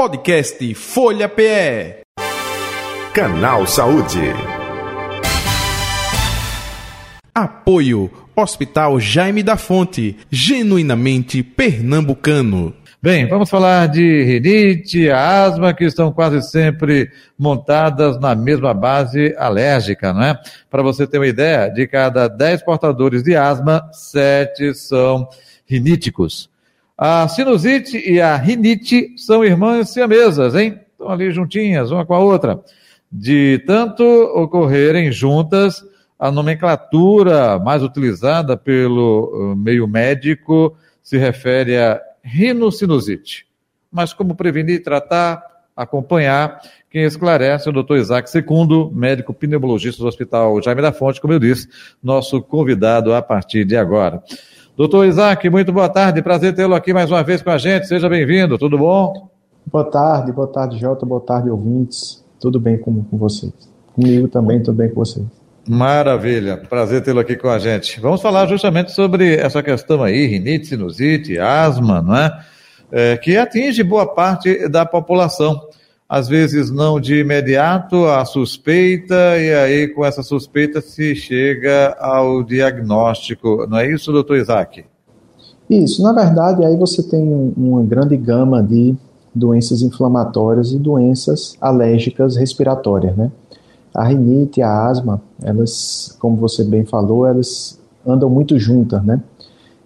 Podcast Folha PE. Canal Saúde. Apoio Hospital Jaime da Fonte, genuinamente pernambucano. Bem, vamos falar de rinite, asma, que estão quase sempre montadas na mesma base alérgica, não é? Para você ter uma ideia, de cada 10 portadores de asma, 7 são riníticos. A sinusite e a rinite são irmãs siamesas, hein? Estão ali juntinhas, uma com a outra. De tanto ocorrerem juntas, a nomenclatura mais utilizada pelo uh, meio médico se refere a rinocinusite. Mas como prevenir, tratar, acompanhar, quem esclarece é o doutor Isaac Secundo, médico pneumologista do Hospital Jaime da Fonte, como eu disse, nosso convidado a partir de agora. Doutor Isaac, muito boa tarde, prazer tê-lo aqui mais uma vez com a gente, seja bem-vindo, tudo bom? Boa tarde, boa tarde, Jota, boa tarde, ouvintes, tudo bem com, com vocês? Comigo também, tudo bem com vocês. Maravilha, prazer tê-lo aqui com a gente. Vamos falar justamente sobre essa questão aí, rinite, sinusite, asma, não é? é? que atinge boa parte da população. Às vezes não de imediato a suspeita, e aí com essa suspeita se chega ao diagnóstico. Não é isso, doutor Isaac? Isso, na verdade, aí você tem uma grande gama de doenças inflamatórias e doenças alérgicas respiratórias, né? A rinite a asma, elas, como você bem falou, elas andam muito juntas, né?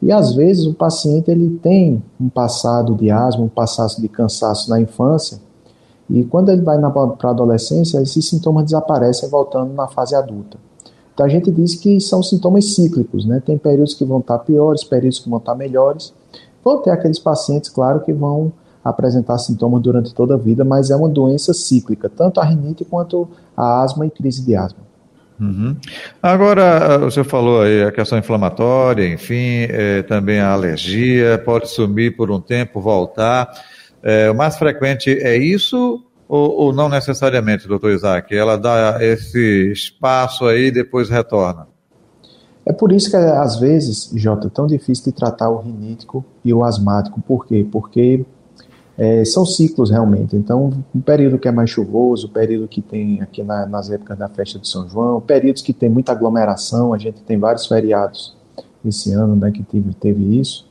E às vezes o paciente ele tem um passado de asma, um passado de cansaço na infância, e quando ele vai para a adolescência, esses sintomas desaparecem voltando na fase adulta. Então a gente diz que são sintomas cíclicos, né? Tem períodos que vão estar piores, períodos que vão estar melhores. Vão ter aqueles pacientes, claro, que vão apresentar sintomas durante toda a vida, mas é uma doença cíclica, tanto a rinite quanto a asma e crise de asma. Uhum. Agora, você falou aí a questão inflamatória, enfim, é, também a alergia, pode sumir por um tempo, voltar. É, o mais frequente é isso ou, ou, não necessariamente, doutor Isaac? Ela dá esse espaço aí e depois retorna? É por isso que, às vezes, Jota, é tão difícil de tratar o rinítico e o asmático. Por quê? Porque é, são ciclos realmente. Então, um período que é mais chuvoso, período que tem aqui na, nas épocas da festa de São João, períodos que tem muita aglomeração, a gente tem vários feriados esse ano né, que teve, teve isso.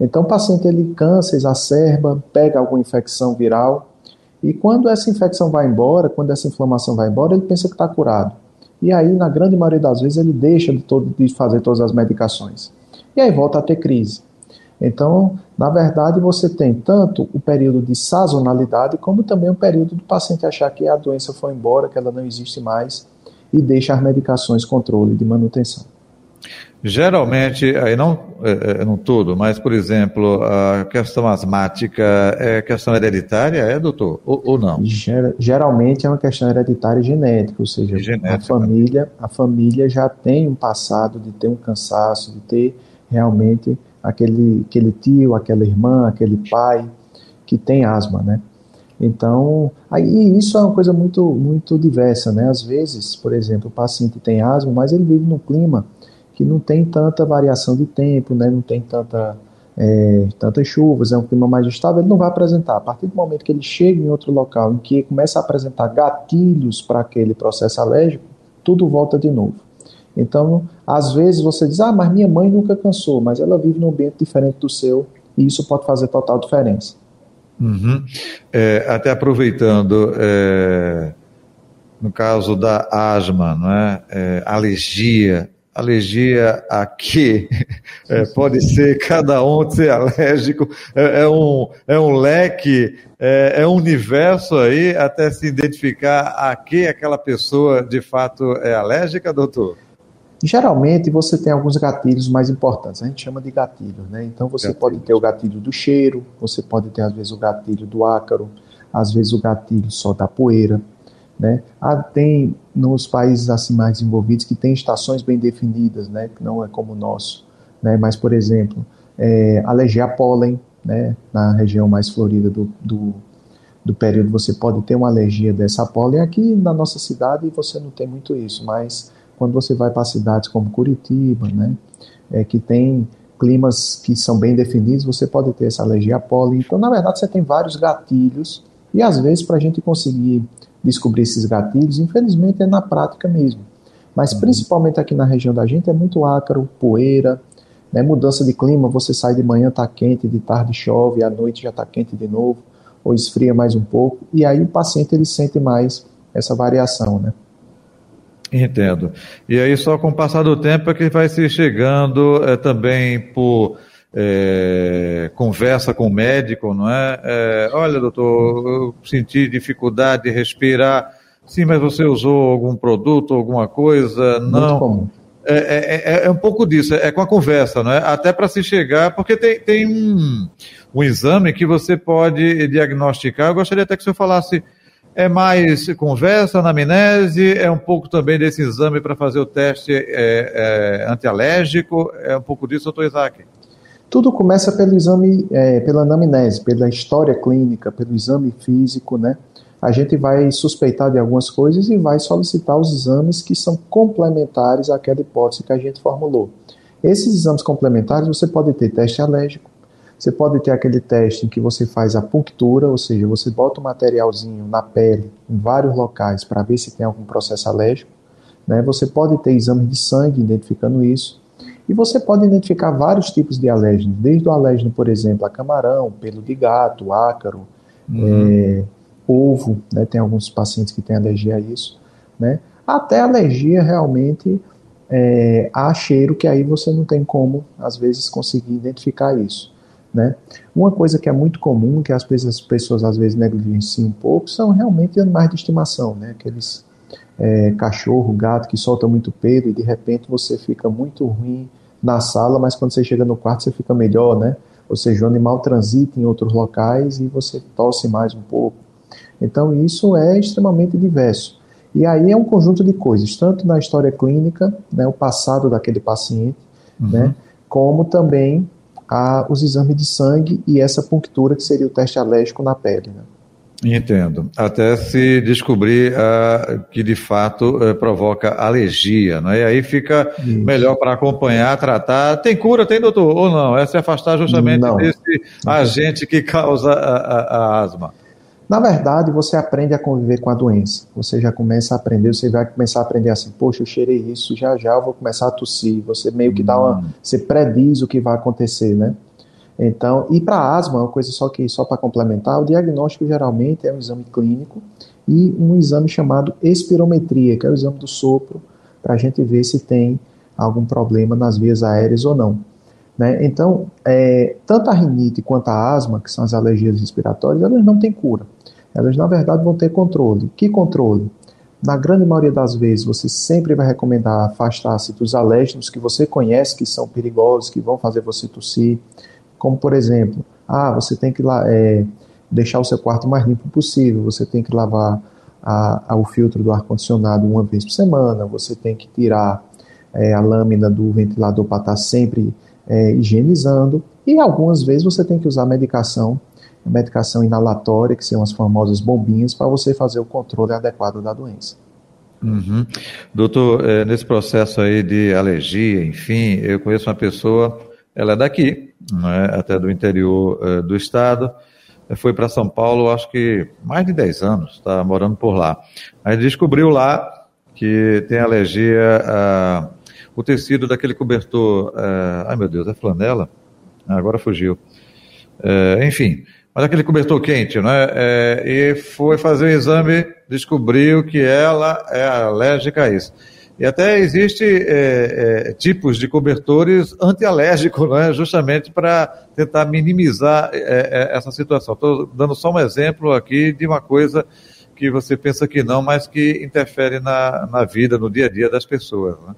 Então, o paciente ele cansa, exacerba, pega alguma infecção viral e quando essa infecção vai embora, quando essa inflamação vai embora, ele pensa que está curado. E aí, na grande maioria das vezes, ele deixa de, todo, de fazer todas as medicações. E aí volta a ter crise. Então, na verdade, você tem tanto o período de sazonalidade, como também o período do paciente achar que a doença foi embora, que ela não existe mais, e deixa as medicações controle de manutenção. Geralmente, aí não, é, é, não tudo, mas, por exemplo, a questão asmática é questão hereditária, é, doutor? Ou, ou não? Ger geralmente é uma questão hereditária genética, ou seja, genética, a, família, a família já tem um passado de ter um cansaço, de ter realmente aquele, aquele tio, aquela irmã, aquele pai que tem asma, né? Então, aí isso é uma coisa muito, muito diversa, né? Às vezes, por exemplo, o paciente tem asma, mas ele vive num clima que não tem tanta variação de tempo, né? Não tem tanta, é, tantas chuvas, é um clima mais estável, ele não vai apresentar. A partir do momento que ele chega em outro local em que começa a apresentar gatilhos para aquele processo alérgico, tudo volta de novo. Então, às vezes você diz, ah, mas minha mãe nunca cansou, mas ela vive num ambiente diferente do seu e isso pode fazer total diferença. Uhum. É, até aproveitando, é, no caso da asma, não é? é alergia, alergia a? É, pode ser cada um ser alérgico, é, é, um, é um leque, é, é um universo aí até se identificar a que aquela pessoa de fato é alérgica, doutor? Geralmente você tem alguns gatilhos mais importantes, a gente chama de gatilhos, né? Então você gatilho. pode ter o gatilho do cheiro, você pode ter às vezes o gatilho do ácaro, às vezes o gatilho só da poeira, né? Ah, tem nos países assim mais desenvolvidos que tem estações bem definidas, né? Que não é como o nosso, né? Mas por exemplo, é, alergia a pólen, né? Na região mais florida do, do, do período você pode ter uma alergia dessa pólen. Aqui na nossa cidade você não tem muito isso, mas quando você vai para cidades como Curitiba, né, é, que tem climas que são bem definidos, você pode ter essa alergia a pólen. Então, na verdade, você tem vários gatilhos E às vezes, para a gente conseguir descobrir esses gatilhos, infelizmente é na prática mesmo. Mas uhum. principalmente aqui na região da gente é muito ácaro, poeira, né? mudança de clima, você sai de manhã está quente, de tarde chove, à noite já está quente de novo, ou esfria mais um pouco, e aí o paciente ele sente mais essa variação, né? Entendo. E aí só com o passar do tempo é que vai se chegando é, também por é, conversa com o médico, não é? é? Olha, doutor, eu senti dificuldade de respirar. Sim, mas você usou algum produto, alguma coisa? Muito não. Comum. É, é, é, é, um pouco disso, é com a conversa, não é? Até para se chegar, porque tem, tem um, um exame que você pode diagnosticar. Eu gostaria até que o senhor falasse é mais conversa, anamnese, é um pouco também desse exame para fazer o teste é, é, antialérgico, é um pouco disso, doutor Isaac? Tudo começa pelo exame, é, pela anamnese, pela história clínica, pelo exame físico, né? A gente vai suspeitar de algumas coisas e vai solicitar os exames que são complementares àquela hipótese que a gente formulou. Esses exames complementares você pode ter teste alérgico, você pode ter aquele teste em que você faz a punctura, ou seja, você bota um materialzinho na pele em vários locais para ver se tem algum processo alérgico. Né? Você pode ter exame de sangue identificando isso. E você pode identificar vários tipos de alérgenos, desde o alérgeno, por exemplo, a camarão, pelo de gato, ácaro, uhum. é, ovo, né? tem alguns pacientes que têm alergia a isso, né? até alergia realmente é, a cheiro, que aí você não tem como, às vezes, conseguir identificar isso. Né? Uma coisa que é muito comum, que as pessoas, as pessoas às vezes negligenciam um pouco, são realmente animais de estimação, né? aqueles é, cachorro, gato que solta muito pelo e de repente você fica muito ruim na sala, mas quando você chega no quarto você fica melhor, né? Ou seja, o animal transita em outros locais e você tosse mais um pouco. Então isso é extremamente diverso. E aí é um conjunto de coisas, tanto na história clínica, né, o passado daquele paciente, uhum. né, como também a, os exames de sangue e essa punctura que seria o teste alérgico na pele. Né? Entendo. Até se descobrir uh, que de fato uh, provoca alergia, não é? E aí fica Isso. melhor para acompanhar, tratar. Tem cura, tem doutor? Ou não? É se afastar justamente não. desse não. agente que causa a, a, a asma. Na verdade, você aprende a conviver com a doença. Você já começa a aprender, você vai começar a aprender assim, poxa, eu cheirei isso, já já eu vou começar a tossir. Você meio que dá uma, hum. você prediz o que vai acontecer, né? Então, e para asma, uma coisa só que só para complementar, o diagnóstico geralmente é um exame clínico e um exame chamado espirometria, que é o exame do sopro, para a gente ver se tem algum problema nas vias aéreas ou não. Né? Então, é, tanto a rinite quanto a asma, que são as alergias respiratórias, elas não têm cura. Elas, na verdade, vão ter controle. Que controle? Na grande maioria das vezes, você sempre vai recomendar afastar-se dos alérgenos que você conhece que são perigosos, que vão fazer você tossir, como por exemplo, ah, você tem que é, deixar o seu quarto mais limpo possível, você tem que lavar a, a, o filtro do ar-condicionado uma vez por semana, você tem que tirar é, a lâmina do ventilador para estar sempre é, higienizando, e algumas vezes você tem que usar medicação, medicação inalatória, que são as famosas bombinhas, para você fazer o controle adequado da doença. Uhum. Doutor, é, nesse processo aí de alergia, enfim, eu conheço uma pessoa, ela é daqui, né, até do interior uh, do estado. Foi para São Paulo, acho que mais de 10 anos, está morando por lá. Aí descobriu lá que tem alergia a o tecido daquele cobertor. Uh, ai meu Deus, é flanela? agora fugiu. Enfim, mas aquele cobertor quente, né? E foi fazer o exame, descobriu que ela é alérgica a isso. E até existe é, é, tipos de cobertores antialérgicos, né, justamente para tentar minimizar é, é essa situação. Estou dando só um exemplo aqui de uma coisa que você pensa que não, mas que interfere na, na vida, no dia a dia das pessoas. Né?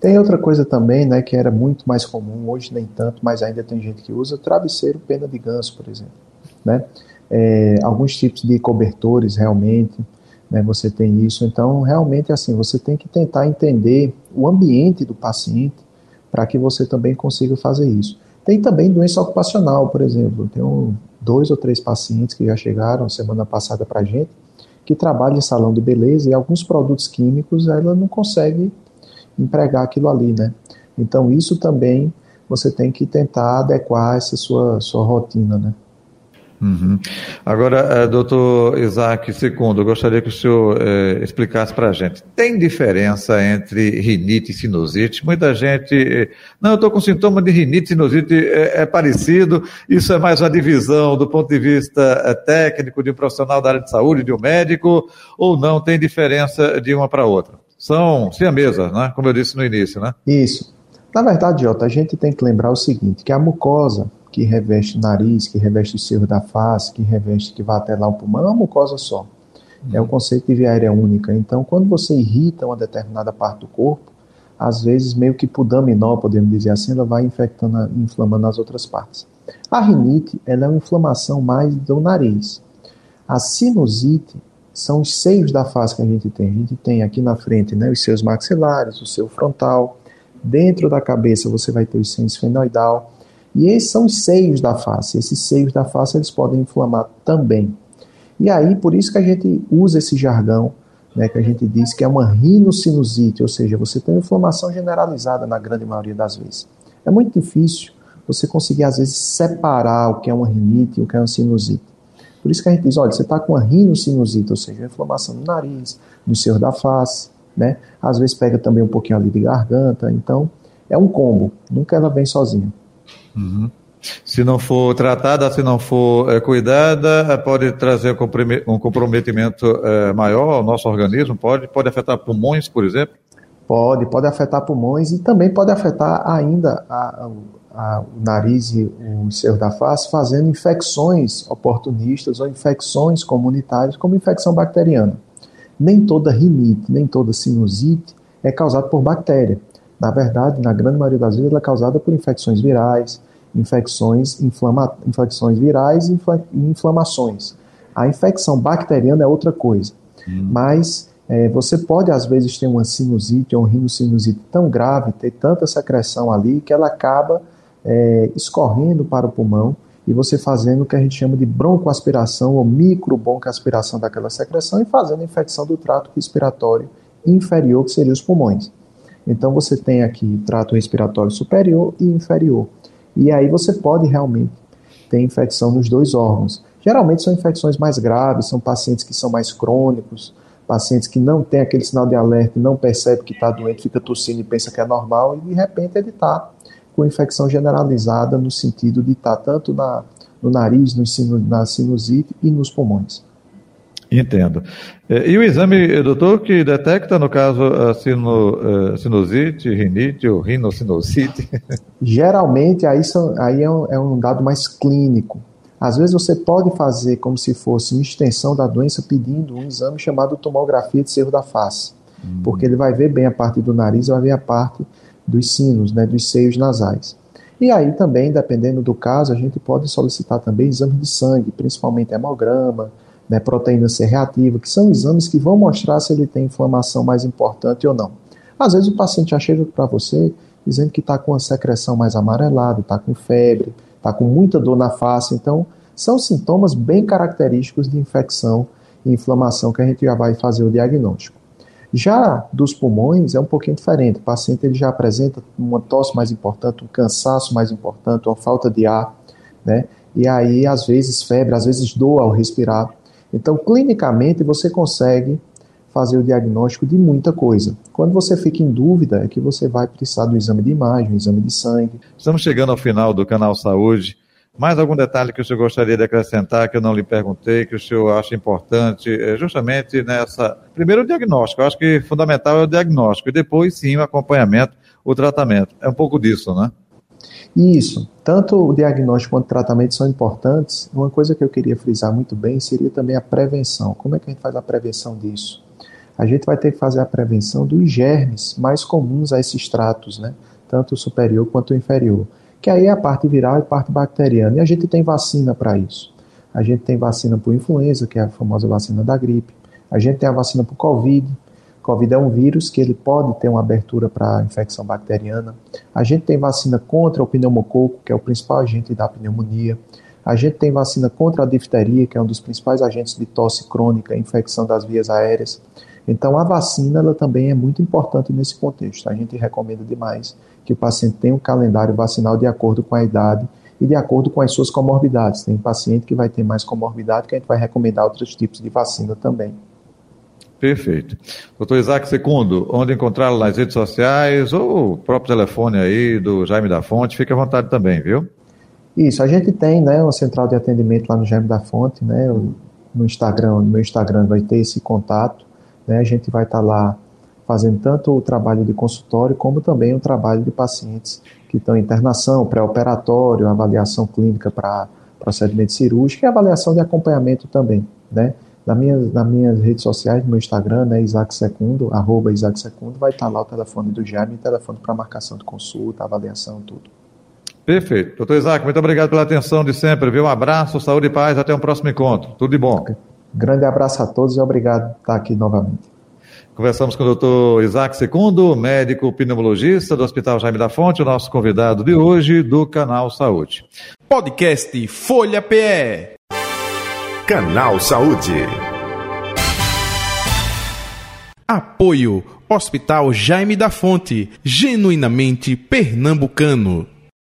Tem outra coisa também, né, que era muito mais comum, hoje nem tanto, mas ainda tem gente que usa, travesseiro pena de ganso, por exemplo. Né? É, alguns tipos de cobertores realmente, né, você tem isso. Então, realmente, assim, você tem que tentar entender o ambiente do paciente para que você também consiga fazer isso. Tem também doença ocupacional, por exemplo. Tem um, dois ou três pacientes que já chegaram semana passada para a gente, que trabalham em salão de beleza e alguns produtos químicos ela não consegue empregar aquilo ali, né? Então, isso também você tem que tentar adequar essa sua, sua rotina, né? Uhum. Agora, uh, doutor Isaac Secundo, eu gostaria que o senhor uh, explicasse para a gente. Tem diferença entre rinite e sinusite? Muita gente, uh, não, eu estou com sintoma de rinite e sinusite, é, é, parecido, isso é mais uma divisão do ponto de vista técnico de um profissional da área de saúde, de um médico, ou não tem diferença de uma para outra? São siamesas, né? como eu disse no início, né? Isso. Na verdade, Jota, a gente tem que lembrar o seguinte, que a mucosa que reveste o nariz, que reveste o cerro da face, que reveste, que vai até lá o pulmão, é uma mucosa só. Uhum. É o conceito de via aérea única. Então, quando você irrita uma determinada parte do corpo, às vezes, meio que por daminó, podemos dizer assim, ela vai infectando, inflamando as outras partes. A rinite, ela é uma inflamação mais do nariz. A sinusite são os seios da face que a gente tem. A gente tem aqui na frente né, os seus maxilares, o seu frontal. Dentro da cabeça você vai ter o senso esfenoidal e esses são os seios da face. Esses seios da face eles podem inflamar também. E aí, por isso que a gente usa esse jargão, né, que a gente diz que é uma rinocinusite, ou seja, você tem inflamação generalizada na grande maioria das vezes. É muito difícil você conseguir, às vezes, separar o que é uma rinite e o que é uma sinusite. Por isso que a gente diz, olha, você está com uma rinocinusite, ou seja, inflamação no nariz, no seio da face, né? Às vezes pega também um pouquinho ali de garganta, então é um combo, nunca ela vem sozinha. Uhum. Se não for tratada, se não for é, cuidada, eh, pode trazer um comprometimento é, maior ao nosso organismo? Pode, pode afetar pulmões, por exemplo? Pode, pode afetar pulmões e também pode afetar ainda a, a, o nariz e o cerro da face, fazendo infecções oportunistas ou infecções comunitárias, como infecção bacteriana. Nem toda rinite, nem toda sinusite é causada por bactéria. Na verdade, na grande maioria das vezes, ela é causada por infecções virais, infecções, inflama infecções virais e inflamações. A infecção bacteriana é outra coisa. Hum. Mas é, você pode, às vezes, ter uma sinusite ou um rinocinusite tão grave, ter tanta secreção ali, que ela acaba é, escorrendo para o pulmão e você fazendo o que a gente chama de broncoaspiração ou microbroncoaspiração daquela secreção e fazendo a infecção do trato respiratório inferior, que seria os pulmões. Então você tem aqui trato respiratório superior e inferior. E aí você pode realmente ter infecção nos dois órgãos. Geralmente são infecções mais graves, são pacientes que são mais crônicos, pacientes que não têm aquele sinal de alerta, não percebe que está doente, fica tossindo e pensa que é normal, e de repente ele está com infecção generalizada no sentido de estar tá tanto na, no nariz, no na sinusite e nos pulmões. Entendo. É, e o exame, doutor, que detecta, no caso, a sino, sinusite, rinite ou rinocinocite? Geralmente, aí, são, aí é, um, é um dado mais clínico. Às vezes você pode fazer como se fosse uma extensão da doença pedindo um exame chamado tomografia de cerro da face, hum. porque ele vai ver bem a parte do nariz e vai ver a parte dos sinos, né, dos seios nasais. E aí também, dependendo do caso, a gente pode solicitar também exame de sangue, principalmente hemograma, né, proteína C reativa, que são exames que vão mostrar se ele tem inflamação mais importante ou não. Às vezes o paciente já chega para você dizendo que está com a secreção mais amarelada, está com febre, está com muita dor na face, então são sintomas bem característicos de infecção e inflamação que a gente já vai fazer o diagnóstico. Já dos pulmões é um pouquinho diferente. O paciente ele já apresenta uma tosse mais importante, um cansaço mais importante, uma falta de ar, né? E aí às vezes febre, às vezes dor ao respirar. Então, clinicamente, você consegue fazer o diagnóstico de muita coisa. Quando você fica em dúvida, é que você vai precisar do exame de imagem, exame de sangue. Estamos chegando ao final do canal Saúde. Mais algum detalhe que o senhor gostaria de acrescentar que eu não lhe perguntei, que o senhor acha importante, é justamente nessa. Primeiro, o diagnóstico. Eu acho que fundamental é o diagnóstico e depois, sim, o acompanhamento, o tratamento. É um pouco disso, né? Isso, tanto o diagnóstico quanto o tratamento são importantes. Uma coisa que eu queria frisar muito bem seria também a prevenção. Como é que a gente faz a prevenção disso? A gente vai ter que fazer a prevenção dos germes mais comuns a esses tratos, né? tanto o superior quanto o inferior, que aí é a parte viral e a parte bacteriana. E a gente tem vacina para isso. A gente tem vacina para influenza, que é a famosa vacina da gripe. A gente tem a vacina para o Covid, Covid é um vírus que ele pode ter uma abertura para infecção bacteriana. A gente tem vacina contra o pneumococo, que é o principal agente da pneumonia. A gente tem vacina contra a difteria, que é um dos principais agentes de tosse crônica, infecção das vias aéreas. Então, a vacina ela também é muito importante nesse contexto. A gente recomenda demais que o paciente tenha um calendário vacinal de acordo com a idade e de acordo com as suas comorbidades. Tem paciente que vai ter mais comorbidade que a gente vai recomendar outros tipos de vacina também. Perfeito. Doutor Isaac Secundo, onde encontrá-lo nas redes sociais ou o próprio telefone aí do Jaime da Fonte, fique à vontade também, viu? Isso, a gente tem né, uma central de atendimento lá no Jaime da Fonte, né, no Instagram, no meu Instagram vai ter esse contato, né, a gente vai estar tá lá fazendo tanto o trabalho de consultório como também o trabalho de pacientes que estão em internação, pré-operatório, avaliação clínica para procedimento cirúrgico e avaliação de acompanhamento também, né. Na minhas, nas minhas redes sociais, no meu Instagram, né, Isaac Secundo, arroba Isaac Secundo, vai estar tá lá o telefone do Jaime, o telefone para marcação de consulta, avaliação, tudo. Perfeito. Doutor Isaac, muito obrigado pela atenção de sempre, viu? Um abraço, saúde e paz, até o um próximo encontro. Tudo de bom. Grande abraço a todos e obrigado por estar aqui novamente. Conversamos com o doutor Isaac Secundo, médico pneumologista do Hospital Jaime da Fonte, o nosso convidado de hoje do Canal Saúde. Podcast Folha PE. Canal Saúde. Apoio Hospital Jaime da Fonte, genuinamente pernambucano.